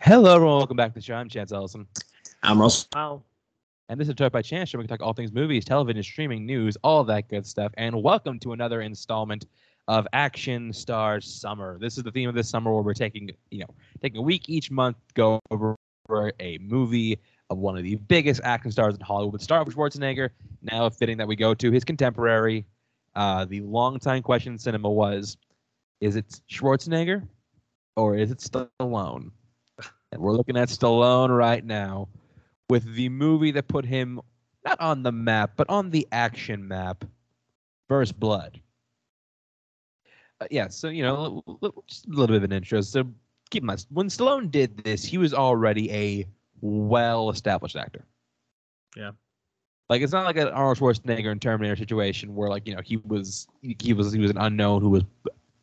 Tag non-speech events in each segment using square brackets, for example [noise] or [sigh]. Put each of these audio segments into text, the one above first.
Hello, everyone. Welcome back to the show. I'm Chance Ellison. I'm Russell. Wow. And this is Talk by Chance Show. We can talk all things movies, television, streaming, news, all that good stuff. And welcome to another installment of Action Stars Summer. This is the theme of this summer where we're taking, you know, taking a week each month, go over a movie of one of the biggest action stars in Hollywood. With Star with Schwarzenegger. Now fitting that we go to his contemporary. Uh, the long-time question in cinema was, is it Schwarzenegger or is it Stallone? And we're looking at Stallone right now with the movie that put him not on the map, but on the action map, First Blood. Uh, yeah, so, you know, just a little bit of an intro. So keep in mind, when Stallone did this, he was already a well established actor. Yeah. Like it's not like an Arnold Schwarzenegger and Terminator situation where like you know he was he was he was an unknown who was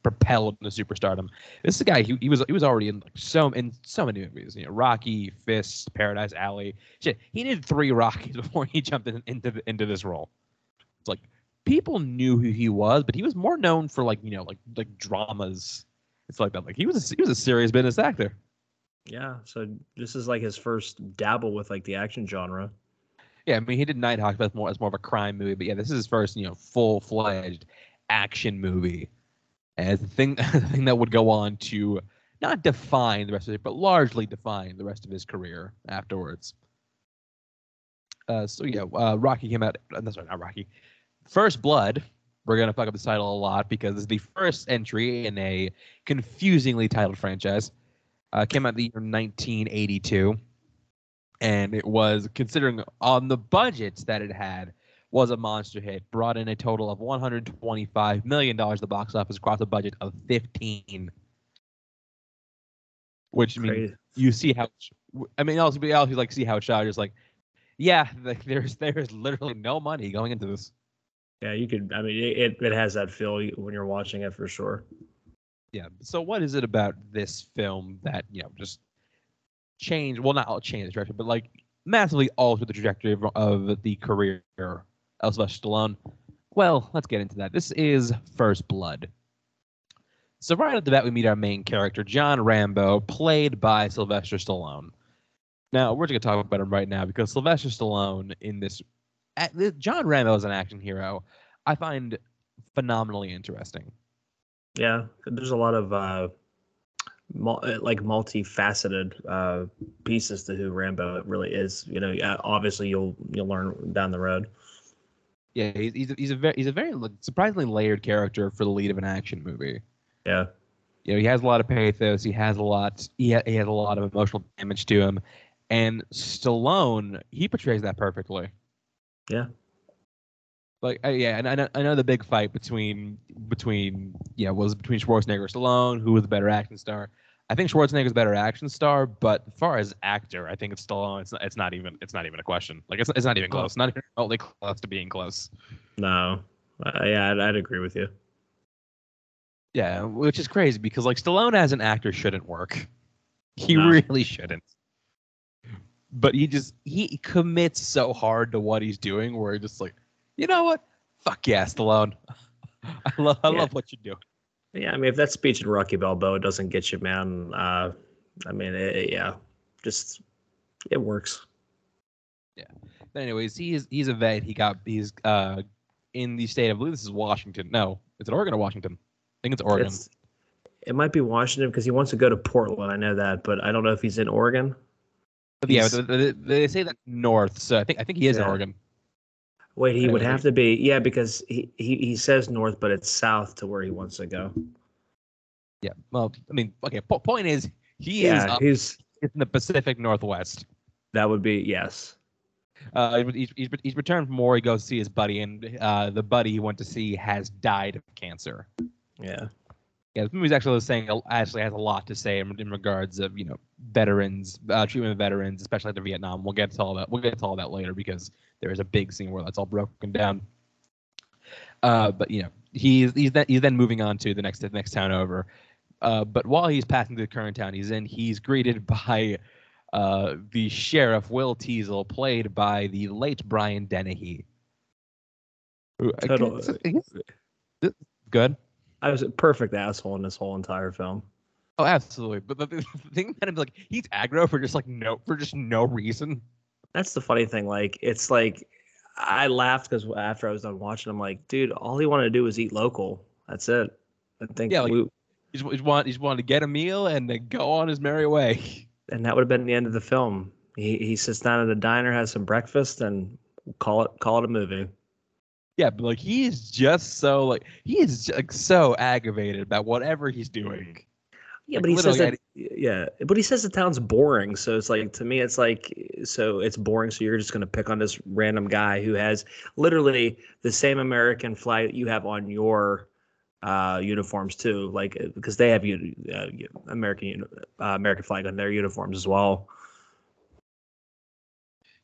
propelled into superstardom. This is a guy he, he was he was already in like so in so many movies. You know, Rocky, Fists, Paradise Alley. Shit, he did three [laughs] Rockies before he jumped in, into into this role. It's like people knew who he was, but he was more known for like you know like like dramas. It's like that. Like he was a, he was a serious business actor. Yeah. So this is like his first dabble with like the action genre. Yeah, I mean he did Nighthawk, but more as more of a crime movie. But yeah, this is his first you know full fledged action movie as the thing [laughs] the thing that would go on to not define the rest of it, but largely define the rest of his career afterwards. Uh, so yeah, uh, Rocky came out. Uh, sorry, not Rocky. First Blood. We're gonna fuck up the title a lot because it's the first entry in a confusingly titled franchise. Uh, came out the year 1982, and it was considering on the budgets that it had was a monster hit. Brought in a total of 125 million dollars at the box office across a budget of 15. Which means Crazy. you see how I mean also be also like see how shot. Just like, yeah, like, there's there's literally no money going into this. Yeah, you could. I mean, it it has that feel when you're watching it for sure. Yeah. So what is it about this film that you know just changed? Well, not all changed the direction, but like massively altered the trajectory of, of the career Sylvester Stallone. Well, let's get into that. This is First Blood. So right at the bat, we meet our main character, John Rambo, played by Sylvester Stallone. Now we're just gonna talk about him right now because Sylvester Stallone in this, this John Rambo is an action hero. I find phenomenally interesting. Yeah, there's a lot of uh, mul- uh, like multifaceted uh, pieces to who Rambo really is. You know, obviously you'll you'll learn down the road. Yeah, he's he's a, he's a very he's a very surprisingly layered character for the lead of an action movie. Yeah, You know, he has a lot of pathos. He has a lot. He, ha- he has a lot of emotional damage to him, and Stallone he portrays that perfectly. yeah, Like, uh, yeah, and I know, I know the big fight between between yeah was between Schwarzenegger and Stallone, who was the better action star. I think Schwarzenegger's a better action star, but as far as actor, I think it's Stallone. It's not, it's not even it's not even a question. Like it's it's not even close. Not even remotely close to being close. no, uh, yeah, I'd, I'd agree with you. Yeah, which is crazy because like Stallone as an actor shouldn't work. He No. really shouldn't. But he just he commits so hard to what he's doing where he's just like, you know what? Fuck yeah, Stallone. [laughs] I love I Yeah. love what you do. Yeah, I mean, if that speech in Rocky Balboa doesn't get you, man, uh, I mean, it, yeah, just it works. But anyways, he is he's a vet. He got he's uh in the state of I believe this is Washington. No, it's it Oregon or Washington? I think it's Oregon. It's, it might be Washington because he wants to go to Portland. I know that, but I don't know if he's in Oregon. But yeah, he's- they, they- they say that north, so I think I think he is in Oregon. Wait, he would have to be yeah because he, he he says north, but it's south to where he wants to go. Yeah. Well, I mean, okay. Po- point is, he is yeah, up he's in the Pacific Northwest. that would be yes. Uh, he's, he's, he's returned from war. He goes to see his buddy, and uh, the buddy he went to see has died of cancer. Yeah, Yeah, this movie's actually saying actually has a lot to say in, in regards of you know veterans, uh, treatment of veterans, especially after Vietnam. We'll get to all that. We'll get to all that later because there is a big scene where that's all broken down. Uh, but you know he's he's then he's then moving on to the next the next town over. Uh, but while he's passing through the current town he's in, he's greeted [laughs] by uh, the sheriff Will Teasel, played by the late Brian Dennehy. Who- I Total- guess- Good. I was a perfect asshole in this whole entire film. Oh, absolutely. But the, [laughs] the thing about him, like, he's aggro for just like no for just no reason. That's the funny thing. Like, it's like I laughed because after I was done watching, I'm like, dude, all he wanted to do was eat local. That's it. I think Yeah, like- we, He's he's want he's wanted to get a meal and then go on his merry way. [laughs] and that would have been the end of the film. He he sits down at a diner, has some breakfast, and call it call it a movie. Yeah, but like he is just so like he is like so aggravated about whatever he's doing. Yeah, Like, but he says literally, that. Yeah, but he says the town's boring. So it's like to me, it's like so it's boring. So you're just gonna pick on this random guy who has literally the same American flag that you have on your uh, uniforms too. Like uh, because they have uni- uh, American uh, American flag on their uniforms as well.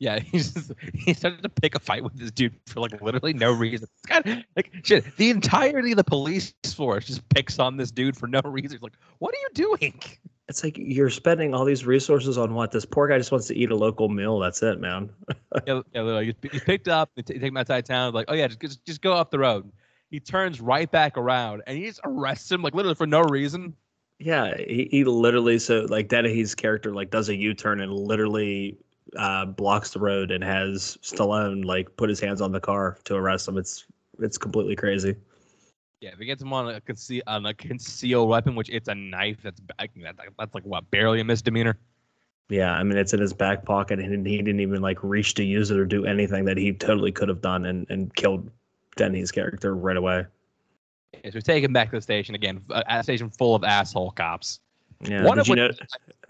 Yeah, [laughs] he's just, he started to pick a fight with this dude for like literally no reason. It's kind of like shit. The entirety of the police force just picks on this dude for no [laughs] reason. It's like, what are you doing? It's like you're spending all these resources on what this poor guy just wants to eat a local meal. That's it, man. [laughs] yeah, yeah, literally, he's, he's picked up. They take him outside town. Like, oh yeah, just just, go up the road. He turns right back around and he just arrests him like literally for no reason. Yeah, he, he literally so like Dennehy's character like does a U-turn and literally uh, blocks the road and has Stallone like put his hands on the car to arrest him. It's it's completely crazy. Yeah, if he gets him on a conceal on a concealed weapon, which it's a knife, that's that's like what barely a misdemeanor. Yeah, I mean it's in his back pocket and he didn't even like reach to use it or do anything that he totally could have done and and killed Denny's character right away. Yeah, so we take him back to the station again, a, a station full of asshole cops. Yeah, One did of you know?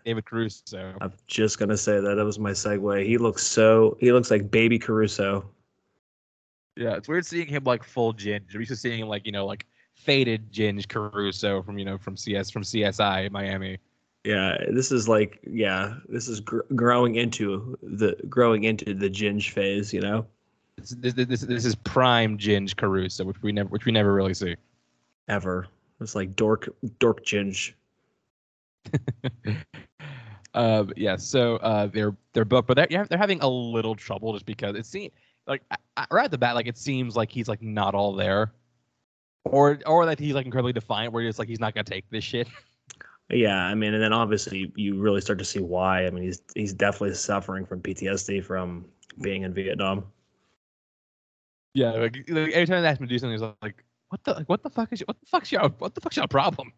David Caruso. I'm just gonna say that that was my segue. He looks so he looks like baby Caruso. Yeah, it's weird seeing him like full Ginge. I'm used to seeing him like you know like faded Ginge Caruso from you know from CS from CSI Miami. Yeah, this is like yeah, this is gr- growing into the growing into the ginge phase, you know. This, this, this, this is prime Ginge Caruso, which we never which we never really see. Ever. It's like dork dork ginge. [laughs] uh, yeah, so uh, they're they're booked, but they're yeah, they're having a little trouble just because it seems like right at the bat, like it seems like he's like not all there, or or that he's like incredibly defiant, where it's like he's not gonna take this shit. [laughs] Yeah, I mean, and then obviously you really start to see why. I mean, he's he's definitely suffering from PTSD from being in Vietnam. Yeah, like, like every time they ask him to do something, he's like, "What the like, what the fuck is what the fuck's your what the fuck's your problem?"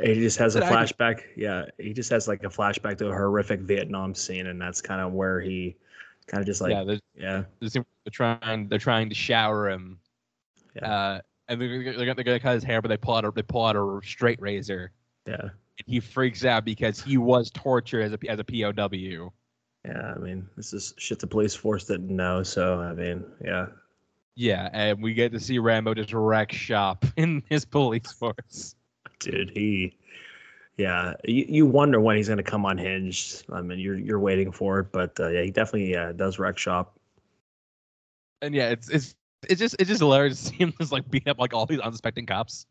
He just has a Did I flashback. Yeah, he just has like a flashback to a horrific Vietnam scene, and that's kind of where he kind of just like yeah, they're, yeah, they're trying they're trying to shower him, Yeah. uh, and they're, they're, gonna- they're gonna cut his hair, but they pull out a they pull out a straight razor, yeah, and he freaks out because he was tortured as a as a POW. yeah. I mean, this is shit the police force didn't know. So I mean, yeah, Yeah, and we get to see Rambo just wreck shop [laughs] in his police force. Dude, he. Yeah, you, you wonder when he's gonna come unhinged. I mean, you're you're waiting for it, but uh, yeah, he definitely yeah does wreck shop. And yeah, it's it's it's just it's just hilarious to see him just like beat up like all these unsuspecting cops.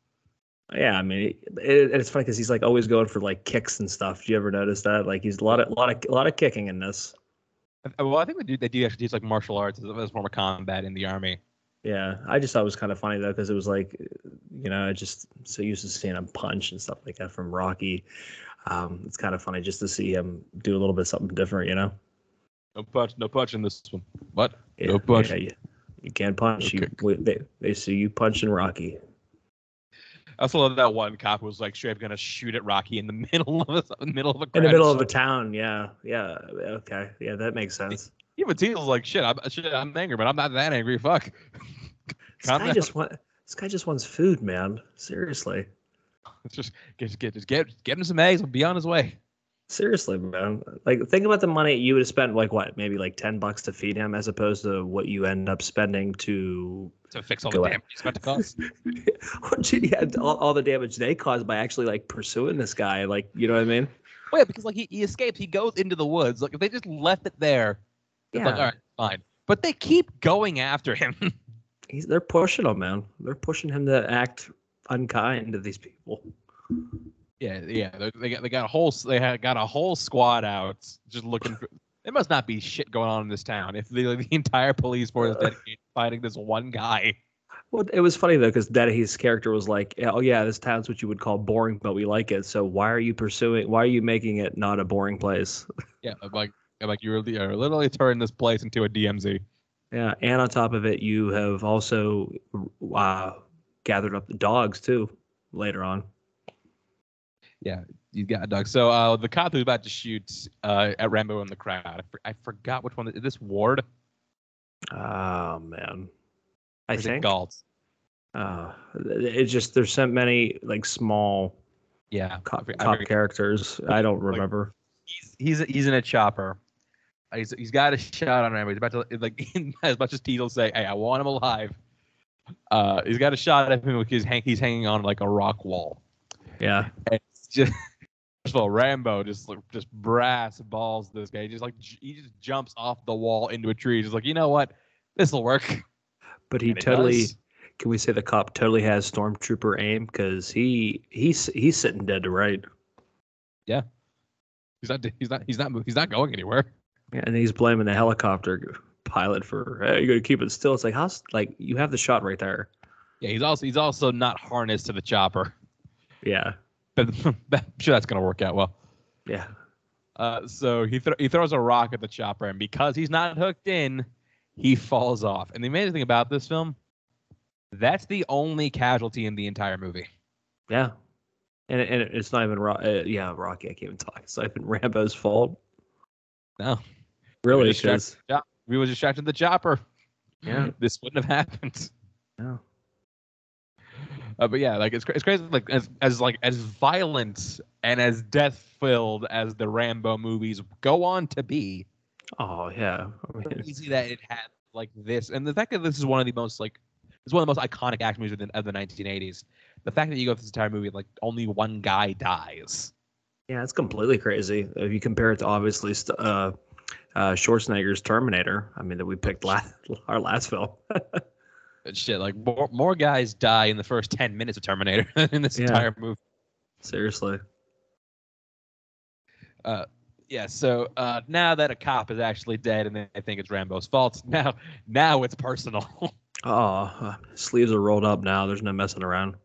Yeah, I mean, it, it, it's funny because he's like always going for like kicks and stuff. Do you ever notice that? Like he's a lot of a lot of a lot of kicking in this. Uh, Well, I think they do they do actually teach like martial arts as a form of combat in the army. Yeah, I just thought it was kind of funny though because it was like, you know, I just so used to seeing him punch and stuff like that from Rocky. Um, it's kind of funny just to see him do a little bit something different, you know. No punch, no punch in this one. What? Yeah, No punch. Yeah, you, you can't punch. You they they see you punch in Rocky. I also love that one cop was like straight up gonna shoot at Rocky in the [laughs] middle of a the middle of a In the middle of a town, yeah, yeah, okay, yeah, that makes sense. Teal's like shit. I'm shit. I'm angry, but I'm not that angry. Fuck. [laughs] This guy down. just want this guy just wants food, man. Seriously. Just get get just get get him some eggs and be on his way. Seriously, man. Like, think about the money you would have spent, like, what, maybe like 10 bucks to feed him, as opposed to what you end up spending to. To fix all the damage he's about to cause. [laughs] yeah, all, all the damage they caused by actually, like, pursuing this guy. Like, you know what I mean? Well, yeah, because like he, he escapes, he goes into the woods. Like if they just left it there, it's like all right, fine. But they keep going after him. [laughs] He's, they're pushing him, man. They're pushing him to act unkind to these people. yeah, yeah. They, they got they got a whole they had got a whole squad out just looking for. There must not be shit going on in this town if the, the entire police force is [laughs] dedicated to fighting this one guy. Well, it was funny though because Dennehy's character was like, "Oh yeah, this town's what you would call boring, but we like it. So why are you pursuing? Why are you making it not a boring place?" [laughs] Yeah, like I'm like you're, you're literally turning this place into a DMZ. Yeah, and on top of it, you have also uh, gathered up the dogs too later on. Yeah, you got a dog. So uh, the cop who's about to shoot uh, at Rambo in the crowd. I, for, I forgot which one. Is this Ward? Oh man, I it think. Galt. Uh, it's just there's so many like small Yeah, I cop, forget- I cop characters. I don't remember. he's he's he's in a chopper. He's, he's got a shot on Rambo. He's about to [laughs] like [laughs] as much as Teasel say, "Hey, I want him alive." Uh, he's got a shot at him because hang, he's hanging on like a rock wall. Yeah, And it's just [laughs] first of all, Rambo just like just brass balls this guy. He just like j- he just jumps off the wall into a tree. He's like, you know what, this will work. but he And totally. Can we say the cop totally has stormtrooper aim because he he's he's sitting dead to right, Yeah, He's not. He's not. He's not. He's not going anywhere. Yeah, and he's blaming the helicopter pilot for hey, you gotta keep it still. It's like how's like you have the shot right there. Yeah, he's also he's also not harnessed to the chopper. Yeah, [laughs] But I'm sure that's gonna work out well. yeah, Uh, so he thro- he throws a rock at the chopper, and because he's not hooked in, he falls off. And the amazing thing about this film, that's the only casualty in the entire movie. yeah. And, and it's not even Rock. Uh, yeah, Rocky. I can't even talk. It's not even [laughs] Rambo's fault. No, Really, just checked- 'cause- we were distracted the chopper. Yeah. [laughs] this wouldn't have happened. No. Uh, but yeah, like it's cra- it's crazy. Like as as like as violent and as death filled as the Rambo movies go on to be, Oh yeah. I mean, crazy that it had like this, and the fact that this is one of the most like it's one of the most iconic action movies of the, of the 1980s. The fact that you go through this entire movie like only one guy dies. Yeah, it's completely crazy. If you compare it to obviously st- uh, uh, Schwarzenegger's Terminator, I mean that we picked last [laughs] our last film. [laughs] Shit, like more, more guys die in the first 10 minutes of Terminator than [laughs] in this Yeah. entire movie. Seriously. Uh, yeah. So uh, now that a cop is actually dead, and they think it's Rambo's fault, now now it's personal. Oh, uh, sleeves are rolled up now. There's no messing around.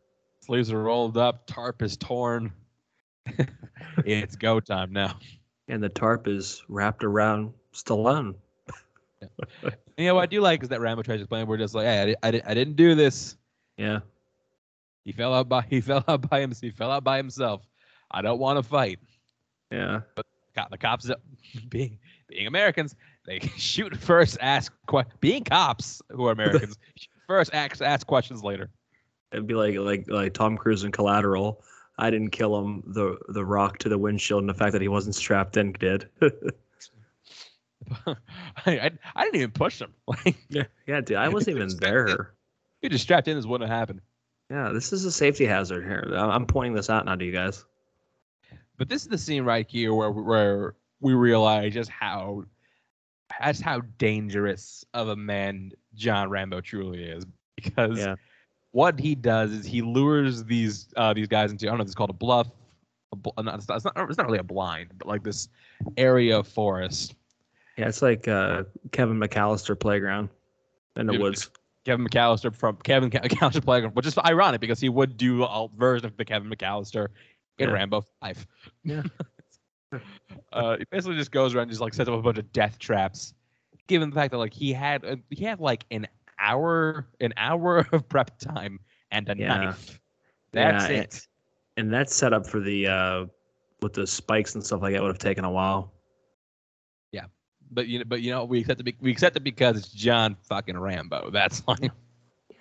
Sleeves are rolled up, tarp is torn. it's go time now. And the tarp is wrapped around Stallone. You know what I do like is that Rambo tries to explain. We're just like, hey, I, I, I didn't do this. Yeah. He fell out by [laughs] he fell out by him. He fell out by himself. I don't want to fight. Yeah. Co- The cops, [laughs] being being Americans, they [laughs] shoot first, ask que- being cops who are Americans. first, ask ask questions later. It'd be like like like Tom Cruise in Collateral. I didn't kill him. The the rock to the windshield and the fact that he wasn't strapped in did. [laughs] I, I, I didn't even push him. [laughs] Like, yeah. Yeah, dude. I wasn't even [laughs] there. you just strapped in, this wouldn't have happened. Yeah, this is a safety hazard here. I'm pointing this out now to you guys. But this is the scene right here where where we realize just how just how dangerous of a man John Rambo truly is. Because Yeah. What he does is he lures these uh, these guys into I don't know if it's called a bluff. A bl- not, it's, not, it's not it's not really a blind, but like this area of forest. Yeah, it's like uh, Kevin McCallister playground in the Yeah, woods. Kevin McCallister from Kevin [laughs] McCallister playground, which is ironic because he would do a version of the Kevin McCallister in Yeah. Rambo Five. Yeah. [laughs] uh, he basically just goes around and just like sets up a bunch of death traps. Given the fact that like he had uh, he had like an hour an hour [laughs] of prep time and a Yeah. knife. That's Yeah, it. And that setup for the uh, with the spikes and stuff like that would have taken a while. Yeah. But you know, but you know, we accept it. be- We accept it because it's John fucking Rambo. That's [laughs] like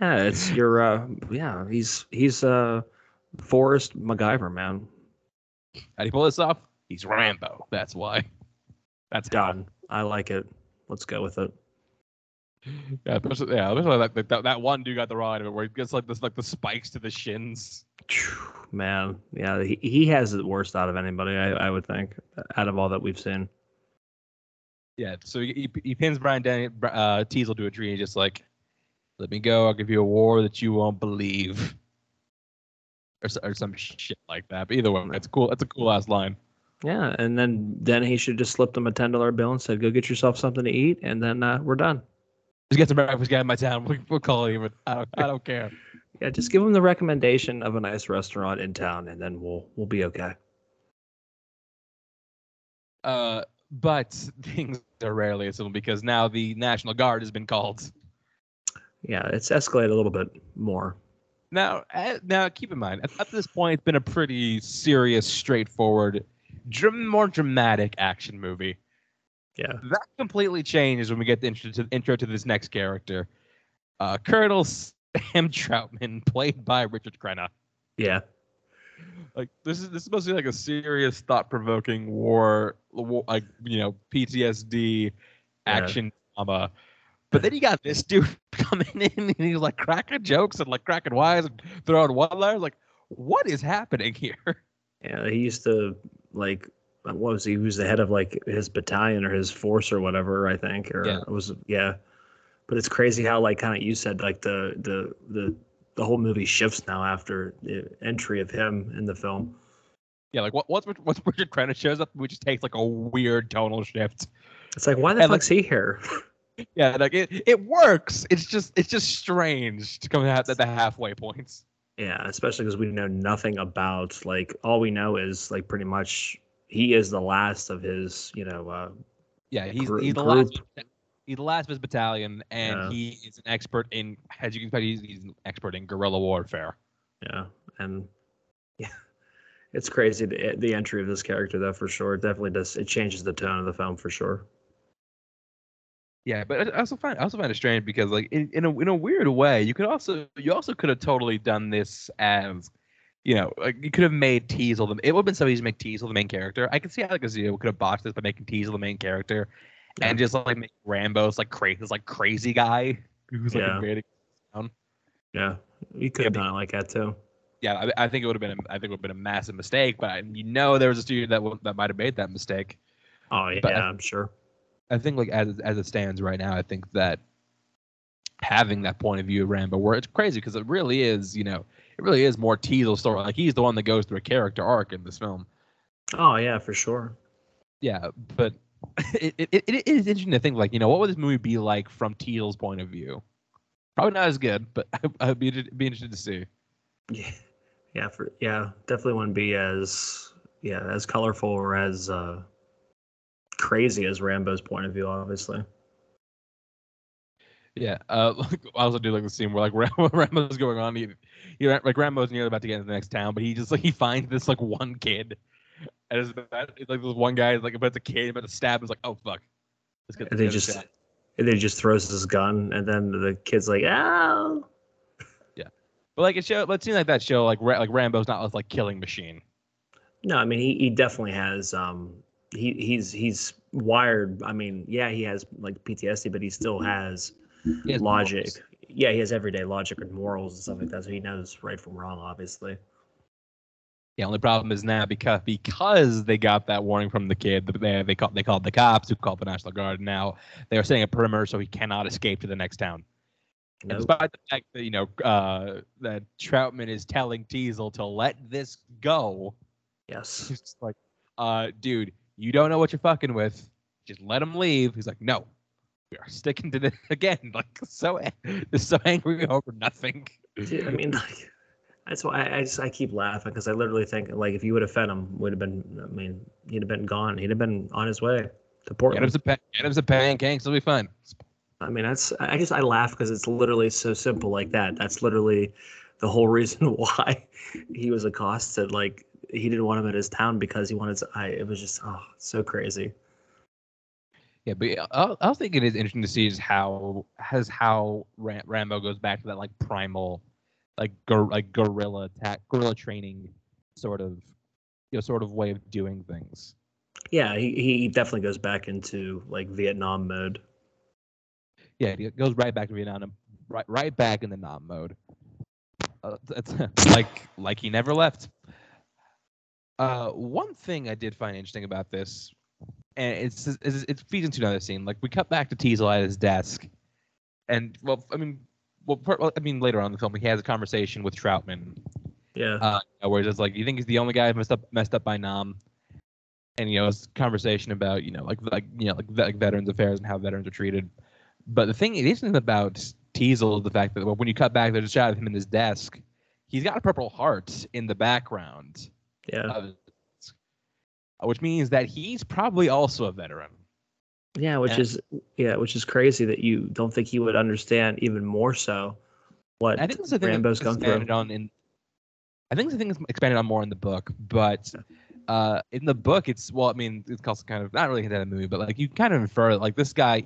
Yeah, it's your uh, yeah. He's he's uh, Forrest MacGyver man. how do you pull this off? He's Rambo. That's why. That's how. Done. I like it. Let's go with it. Yeah, especially, yeah, especially that, that, that one dude got the end of it where he gets like this like the spikes to the shins. Man, yeah, he, he has the worst out of anybody. I, I would think out of all that we've seen. Yeah, so he, he, he pins Brian Dan, uh, Teasel to a tree and just like, let me go. I'll give you a war that you won't believe, or, or some shit like that. But either way, it's cool. That's a cool ass line. Yeah, and then then he should just slip him a ten dollar bill and said, "Go get yourself something to eat," and then uh, we're done. Just get some breakfast, get in my town. [laughs] We'll, we'll call you, but I don't, I don't care. Yeah, just give him the recommendation of a nice restaurant in town, and then we'll we'll be okay. Uh, but [laughs] things are rarely as simple because now the National Guard has been called. Yeah, it's escalated a little bit more. Now, uh, now keep in mind, at, this point, it's been a pretty serious, straightforward, more dramatic action movie. Yeah, That completely changes when we get the intro to, intro to this next character, uh, Colonel Sam [laughs] Troutman, played by Richard Crenna. yeah, Like this is this is supposed to be like a serious, thought-provoking war, war like you know PTSD action drama. But then you got this dude [laughs] coming in and he's like cracking jokes and like cracking wise and throwing one-liners. Like, what is happening here? [laughs] yeah. He used to like what was he? He was the head of like his battalion or his force or whatever. I think, or Yeah. it was yeah. But it's crazy how like kind of you said like the the the the whole movie shifts now after the entry of him in the film. Yeah, like what what's once Richard Crenna shows up, we just takes like a weird tonal shift. It's like why the And, like- fuck's he here? [laughs] Yeah, like it, it works. It's just it's just strange to come at the halfway points. Yeah, especially because we know nothing about like all we know is like pretty much he is the last of his you know uh Yeah, he's Gr- he's the group. last he's the last of his battalion, and Yeah. he is an expert in as you can tell he's, he's an expert in guerrilla warfare. yeah and yeah it's crazy the, the entry of this character though for sure It definitely does it changes the tone of the film for sure Yeah, but I also find I also find it strange because like in, in a in a weird way, you could also you also could have totally done this as you know, like you could have made Teasel the it would have been so easy to make Teasel the main character. I can see how like Azio could have botched this by making Teasel the main character and just like make Rambo's like crazy this like crazy guy who's like Yeah. invading. yeah you could Yeah, have done it like that too Yeah, I, I think it would have been a, I think it would have been a massive mistake, but I, you know there was a studio that that might have made that mistake. oh yeah I- i'm sure I think like as as it stands right now, I think that having that point of view of Rambo, where it's crazy because it really is, you know, it really is more Teasel story. Like he's the one that goes through a character arc in this film. oh yeah for sure Yeah, but [laughs] it, it, it, it is interesting to think like, you know, what would this movie be like from Teasel's point of view? Probably not as good, but [laughs] I, I'd be be interested to see. yeah yeah for yeah definitely wouldn't be as yeah as colorful or as uh crazy as rambo's point of view obviously Yeah, uh, [laughs] I also do like the scene where like [laughs] Ram- Rambo's going on. He, he, like Rambo's nearly about to get into the next town, but he just like he finds this like one kid, and it's, about, it's like this one guy is like about to kid about to stab. He's like, oh fuck, let's get. and they just and then he just throws his gun and then the kid's like oh Yeah, But like it show, but it seems like that show like Ra- like Rambo's not like killing machine. No, I mean he, he definitely has um he he's he's wired. I mean, yeah, he has like PTSD, but he still has logic. morals. Yeah, he has everyday logic and morals and stuff like that. So he knows right from wrong, obviously. The only problem is now because because they got that warning from the kid, they they called they called the cops who called the National Guard. Now they are setting a perimeter so he cannot escape to the next town. Nope. despite the fact that you know uh, that Troutman is telling Teasel to let this go, Yes. he's like, uh, dude, you don't know what you're fucking with. Just let him leave. He's like, no, we are sticking to this [laughs] again. Like so, just [laughs] so angry over nothing. Dude, I mean, like that's why I, I just I keep laughing because I literally think like if you would have fed him, would have been. I mean, he'd have been gone. He'd have been on his way to Portland. some, pa- get him some pancakes. It'll be fine. I mean, that's. I guess I laugh because it's literally so simple like that. That's literally the whole [laughs] reason why he was accosted. Like he didn't want him at his town because he wanted to. I. It was just oh so crazy. Yeah, but I, I think it is interesting to see is how has how Ram- Rambo goes back to that like primal, like gor- like guerrilla attack, guerrilla training, sort of, you know, sort of way of doing things. Yeah, he he definitely goes back into like Vietnam mode. Yeah, he goes right back to Vietnam, right right back in the Nam mode. Uh, it's [laughs] like like he never left. Uh, one thing I did find interesting about this, and it's, it's it feeds into another scene. Like we cut back to Teasel at his desk, and well, I mean, well, per- well, I mean, later on in the film, he has a conversation with Troutman, Yeah. uh, where it's just like, you think he's the only guy messed up messed up by Nam, and you know, it's a conversation about you know, like like you know, like, like veterans affairs and how veterans are treated. But the thing it isn't about Teasel the fact that when you cut back, there's a shot of him in his desk. He's got a purple heart in the background, Yeah. of- which means that he's probably also a veteran. Yeah, which And- is yeah, which is crazy that you don't think he would understand even more so what I think this the thing Rambo's gone through. expanded on in. I think the thing is expanded on more in the book, but uh, in the book, it's well, I mean, it's also kind of not really hinted in the movie, but like you kind of infer that, like this guy,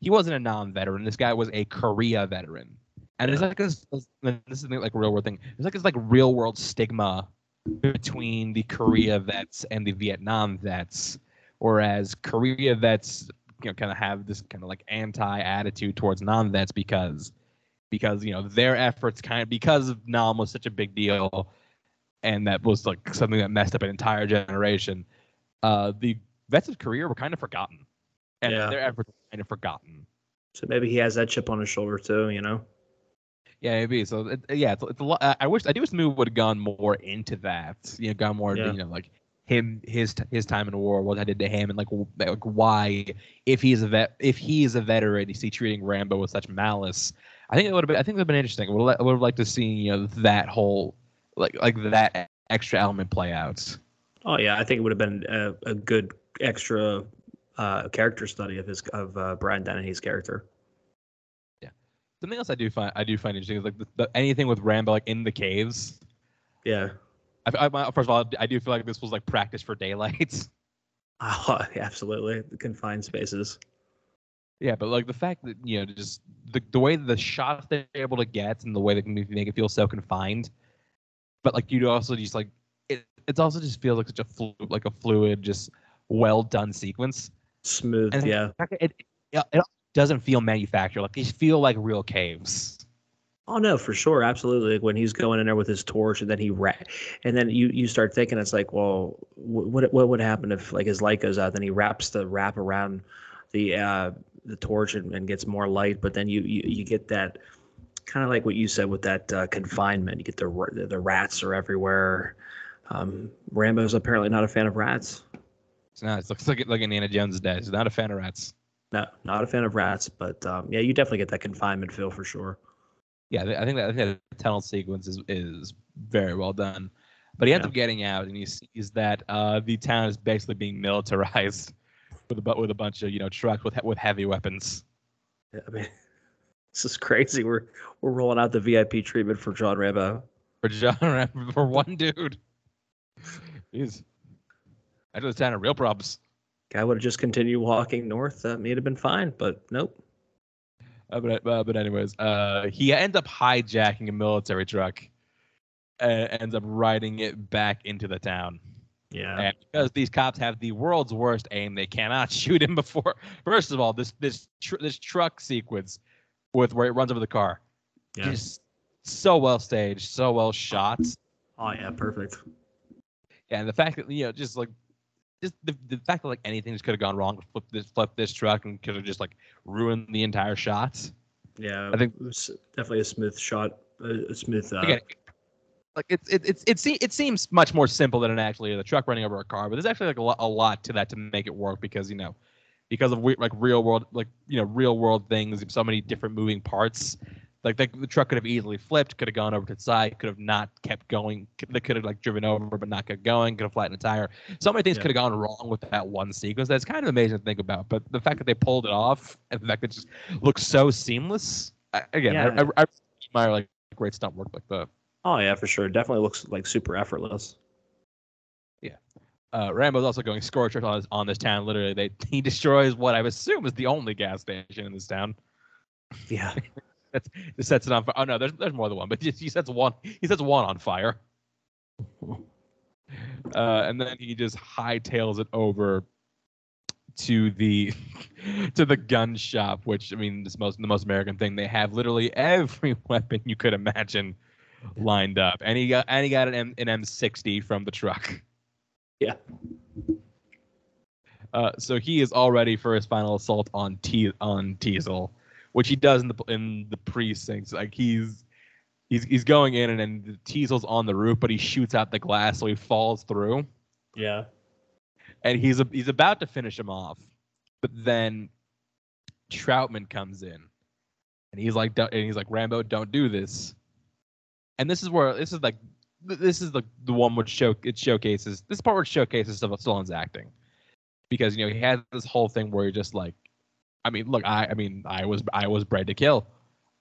he wasn't a non-veteran. This guy was a Korea veteran, and it's like this. This is like real world thing. It's like this like real world stigma between the Korea vets and the Vietnam vets, whereas Korea vets, you know, kind of have this kind of like anti attitude towards non-vets because because you know their efforts kind of because Nam was such a big deal, and that was like something that messed up an entire generation. Uh, the vets of Korea were kind of forgotten, and Yeah. their efforts were kind of forgotten. So maybe he has that chip on his shoulder too, you know? Yeah, maybe. So it, yeah, it's, it's a lot. I wish I do wish the movie would have gone more into that. You know, gone more Yeah. you know like him his his time in the war, what I did to him, and like, like why if he's a vet if he's a veteran, is he treating Rambo with such malice? I think it would have been. I think it would have been interesting. I would have, would have liked to see you know that whole like like that extra element play out. Oh yeah, I think it would have been a, a good extra uh, character study of his of uh, Brian Dennehy's character. Something else I do find I do find interesting is like the, the, anything with Rambo like in the caves. Yeah. I, I, first of all, I do feel like this was like practice for daylight. [laughs] Oh, absolutely. The confined spaces. Yeah, but like the fact that you know, just the the way the shots they're able to get and the way they can make it feel so confined, but like you also just like it. It's also just feels like such a flu- like a fluid, just well done sequence. Smooth, And yeah. the fact that It, it it doesn't feel manufactured. Like these feel like real caves. Oh no, for sure, absolutely. Like when he's going in there with his torch, and then he ra- and then you you start thinking it's like, well, what what would happen if like his light goes out? Then he wraps the wrap around the uh the torch and, and gets more light, but then you you, you get that kind of like what you said with that uh, confinement. You get the the, the rats are everywhere. Um, Rambo's apparently not a fan of rats. It's not. It looks like like Indiana Jones is dead. He's not a fan of rats. No, not a fan of rats, but um, yeah, you definitely get that confinement feel for sure. Yeah, I think that I think that tunnel sequence is is very well done. But he ends Yeah. up getting out, and he sees that uh, the town is basically being militarized [laughs] with a with a bunch of you know trucks with with heavy weapons. Yeah, I mean, [laughs] this is crazy. We're we're rolling out the VIP treatment for John Rambo. for John [laughs] Ram- for one dude. He's I town of real problems. Guy would have just continued walking north. That may have been fine, but nope. Uh, but uh, but anyways, uh, he ends up hijacking a military truck, and ends up riding it back into the town. Yeah. And because these cops have the world's worst aim, they cannot [laughs] shoot him before. First of all, this this tr- this truck sequence with where it runs over the car, Yeah. just so well staged, so well shot. Oh yeah, perfect. Yeah, and the fact that you know just like just the, the fact that like anything just could have gone wrong flip this flip this truck and could have just like ruined the entire shot Yeah. I think- it was definitely a Smith shot. A, smooth. Uh, again like it's it, it's it, se- it seems much more simple than it actually is the truck running over a car but there's actually like a lot, a lot to that to make it work because you know because of we- like real world like you know real world things so many different moving parts like the, the truck could have easily flipped could have gone over to the side could have not kept going could- they could have like driven over but not kept going could have flattened a tire so many things Yeah. could have gone wrong with that one sequence that's kind of amazing to think about but the fact that they pulled it off and the fact that it just looks so seamless I, again I, Yeah. I, I admire like great stunt work like that Oh yeah, for sure. Definitely looks like super effortless. Yeah. Uh, Rambo's also going scorcher on this, on this town. Literally, they [laughs] he destroys what I assume is the only gas station in this town. Yeah. [laughs] That's it sets it on fire. Oh no, there's there's more than one, but [laughs] he sets one. He sets one on fire, [laughs] uh, and then he just hightails it over to the [laughs] to the gun shop. Which I mean, this most the most American thing. They have literally every weapon you could imagine lined up, and he got and he got an M, an M60 from the truck. Yeah. Uh, so he is all ready for his final assault on Te- on Teasel, which he does in the in the precincts. Like he's he's he's going in and then Teasel's on the roof, but he shoots out the glass, so he falls through, Yeah. and he's a, he's about to finish him off, but then Troutman comes in, and he's like, and he's like, Rambo, don't do this. And this is where this is like, this is the the one which show it showcases this part it showcases Stallone's acting, because you know he has this whole thing where you're just like, I mean, look, I I mean, I was I was bred to kill,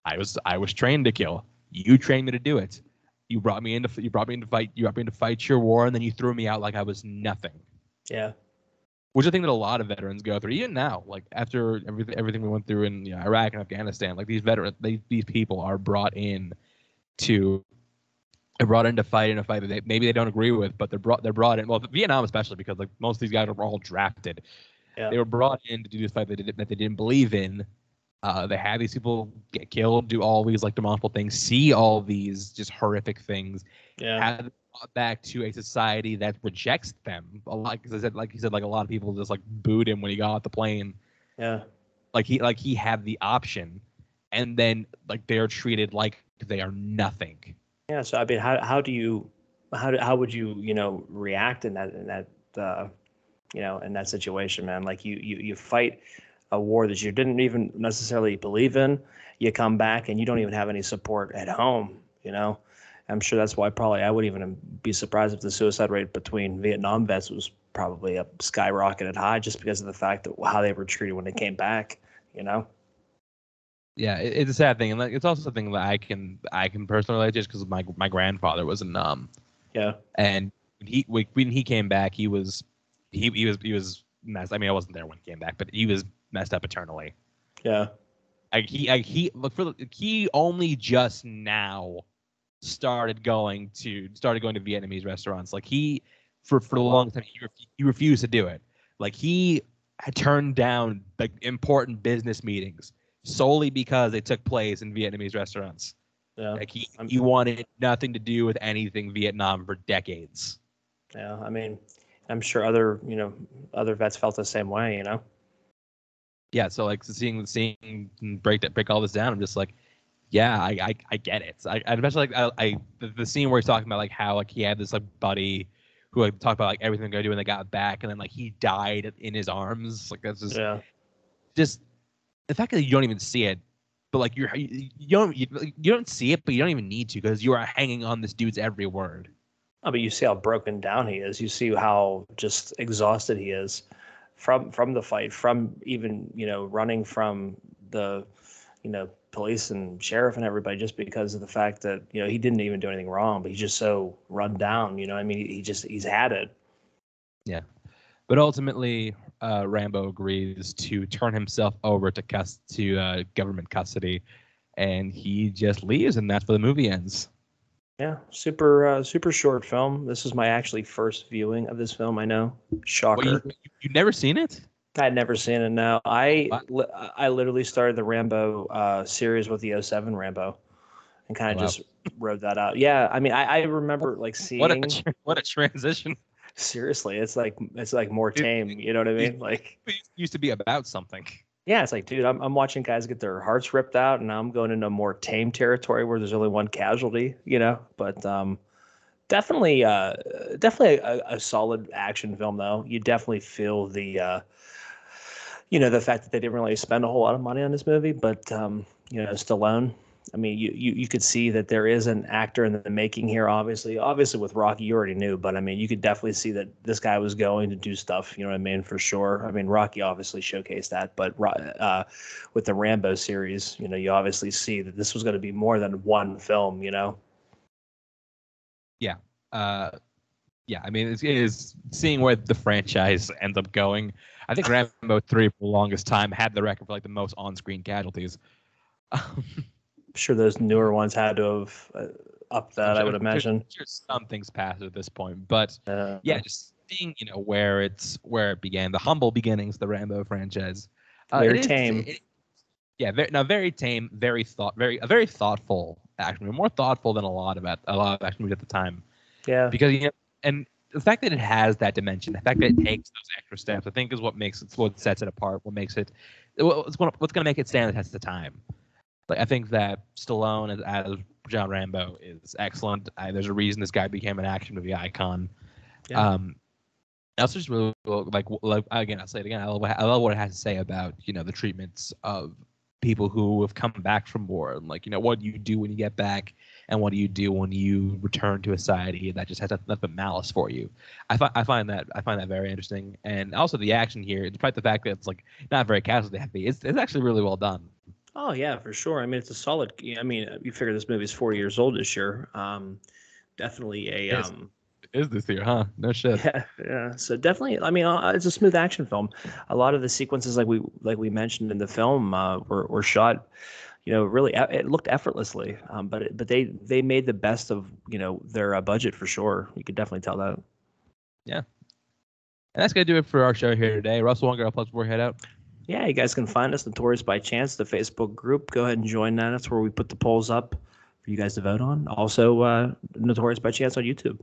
I was I was trained to kill. You trained me to do it. You brought me into you brought me into fight you brought me into fight your war, and then you threw me out like I was nothing Yeah. which I think that a lot of veterans go through, even now. Like after everything everything we went through in you know, Iraq and Afghanistan, like these veterans, they, these people are brought in to they're brought in to fight in a fight that they, maybe they don't agree with, but they're brought they're brought in. Well, Vietnam especially because like most of these guys were all drafted. Yeah. They were brought in to do this fight that they, didn't, that they didn't believe in. Uh, they had these people get killed, do all these like demonstrable things, see all these just horrific things, Yeah. have them brought back to a society that rejects them. A lot, because I said, like you said, like a lot of people just like booed him when he got off the plane. Yeah. Like he, like he had the option, and then like they're treated like they are nothing. Yeah. So I mean, how how do you how do, how would you you know react in that in that uh, you know in that situation, man? Like you you you fight a war that you didn't even necessarily believe in. You come back and you don't even have any support at home. You know, I'm sure that's why probably I wouldn't even be surprised if the suicide rate between Vietnam vets was probably up skyrocketed high just because of the fact that how they were treated when they came back. You know. Yeah, it, it's a sad thing, and like, it's also something that I can I can personally relate to just because my my grandfather was in um Yeah. and he when when he came back he was he he was he was messed. I mean I wasn't there when he came back, but he was messed up eternally. Yeah. I, he I, he look for the- he only just now started going to started going to Vietnamese restaurants. Like he for for a long time he, ref- he refused to do it. Like he had turned down like important business meetings solely because they took place in Vietnamese restaurants. Yeah. Like he, I'm- he wanted nothing to do with anything Vietnam for decades. Yeah, I mean, I'm sure other you know other vets felt the same way. You know. Yeah, so like seeing seeing break that break all this down, I'm just like, yeah, I I, I get it. I, I especially like I, I the, the scene where he's talking about like how like he had this like buddy who like talked about like everything they're gonna do when they got back, and then like he died in his arms. Like that's just Yeah. just the fact that you don't even see it, but like you're you, you don't you, you don't see it, but you don't even need to because you are hanging on this dude's every word. Oh, mean, you see how broken down he is. You see how just exhausted he is from from the fight, from even you know running from the you know police and sheriff and everybody just because of the fact that you know he didn't even do anything wrong, but he's just so run down. You know, I mean, he just he's had it. Yeah, but ultimately, uh, Rambo agrees to turn himself over to cus- to uh, government custody, and he just leaves, and that's where the movie ends. Yeah, super uh, super short film. This is my actually first viewing of this film. I know, shocker. What, you, you've never seen it? I'd never seen it. No, I Wow. li- I literally started the Rambo uh, series with the 07 Rambo, and kind of Wow. just rode that out. Yeah, I mean, I, I remember like seeing. [laughs] What a what a transition! seriously, it's like it's like more tame. You know what I mean? Like, It used to be about something. Yeah, it's like, dude, I'm I'm watching guys get their hearts ripped out, and I'm going into more tame territory where there's only one casualty. You know, but um, definitely, uh, definitely a, a solid action film though. You definitely feel the. Uh, you know the fact that they didn't really spend a whole lot of money on this movie, but um, you know Stallone. I mean, you, you you could see that there is an actor in the making here. Obviously, obviously with Rocky, you already knew, but I mean, you could definitely see that this guy was going to do stuff. You know what I mean? For sure. I mean, Rocky obviously showcased that, but uh, with the Rambo series, you know, you obviously see that this was going to be more than one film. You know? Yeah. Uh, yeah, I mean, it is seeing where the franchise ends up going. I think Rambo three for the longest time had the record for like the most on-screen casualties. I'm sure those newer ones had to have uh, upped that. I would I'm sure- imagine. Sure, some things passed at this point, but Uh, yeah, just seeing you know where it's where it began, the humble beginnings, the Rambo franchise. Uh, Very is- tame. it- yeah, very, now very tame, very thought, very a very thoughtful action movie, more thoughtful than a lot of at, a lot of action movies at the time. yeah. Because you know, and the fact that it has that dimension, the fact that it takes those extra steps, I think is what makes it, what sets it apart, what makes it, what's going what's going to make it stand the test of time. Like I think that Stallone as, as John Rambo is excellent. I, there's a reason this guy became an action movie icon. Yeah. Um, also just really like like again I'll say it again I love, what, I love what it has to say about you know the treatments of people who have come back from war and like you know what do you do when you get back and what do you do when you return to a society that just has nothing but malice for you I, fi- I find that I find that very interesting and also the action here despite the fact that it's like not very casualty heavy it's, it's actually really well done Oh yeah, for sure. I mean, it's a solid. I mean, you figure this movie's 40 years old this year. Um, definitely a Yes. um, is this year huh no [laughs] shit yeah, yeah. So definitely, I mean, uh, it's a smooth action film. A lot of the sequences, like we like we mentioned in the film, uh, were were shot. You know, really, it looked effortlessly. Um, but it, but they they made the best of you know their uh, budget for sure. You could definitely tell that. Yeah. And that's gonna do it for our show here today Russell girl plus we head out Yeah, you guys can find us Notorious by Chance, the Facebook group. Go ahead and join that. That's where we put the polls up for you guys to vote on. Also, uh, Notorious by Chance on YouTube.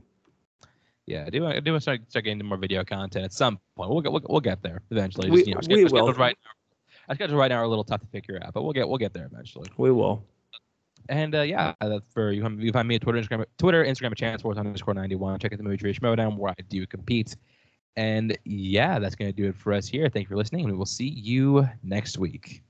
Yeah, I do. I do want to start, start getting more video content at some point. We'll get we'll, we'll get there eventually. We- Just, you know, we will. Right, our schedules right now are a little tough to figure out, but we'll get we'll get there eventually. We will. And uh, yeah, that's for you. can- You find me at Twitter, Instagram, Twitter, Instagram at Chance Sports underscore ninety one. Check out the movie Tree Schmoedown where I do compete. And yeah, that's gonna do it for us here. Thank you for listening, and we will see you next week.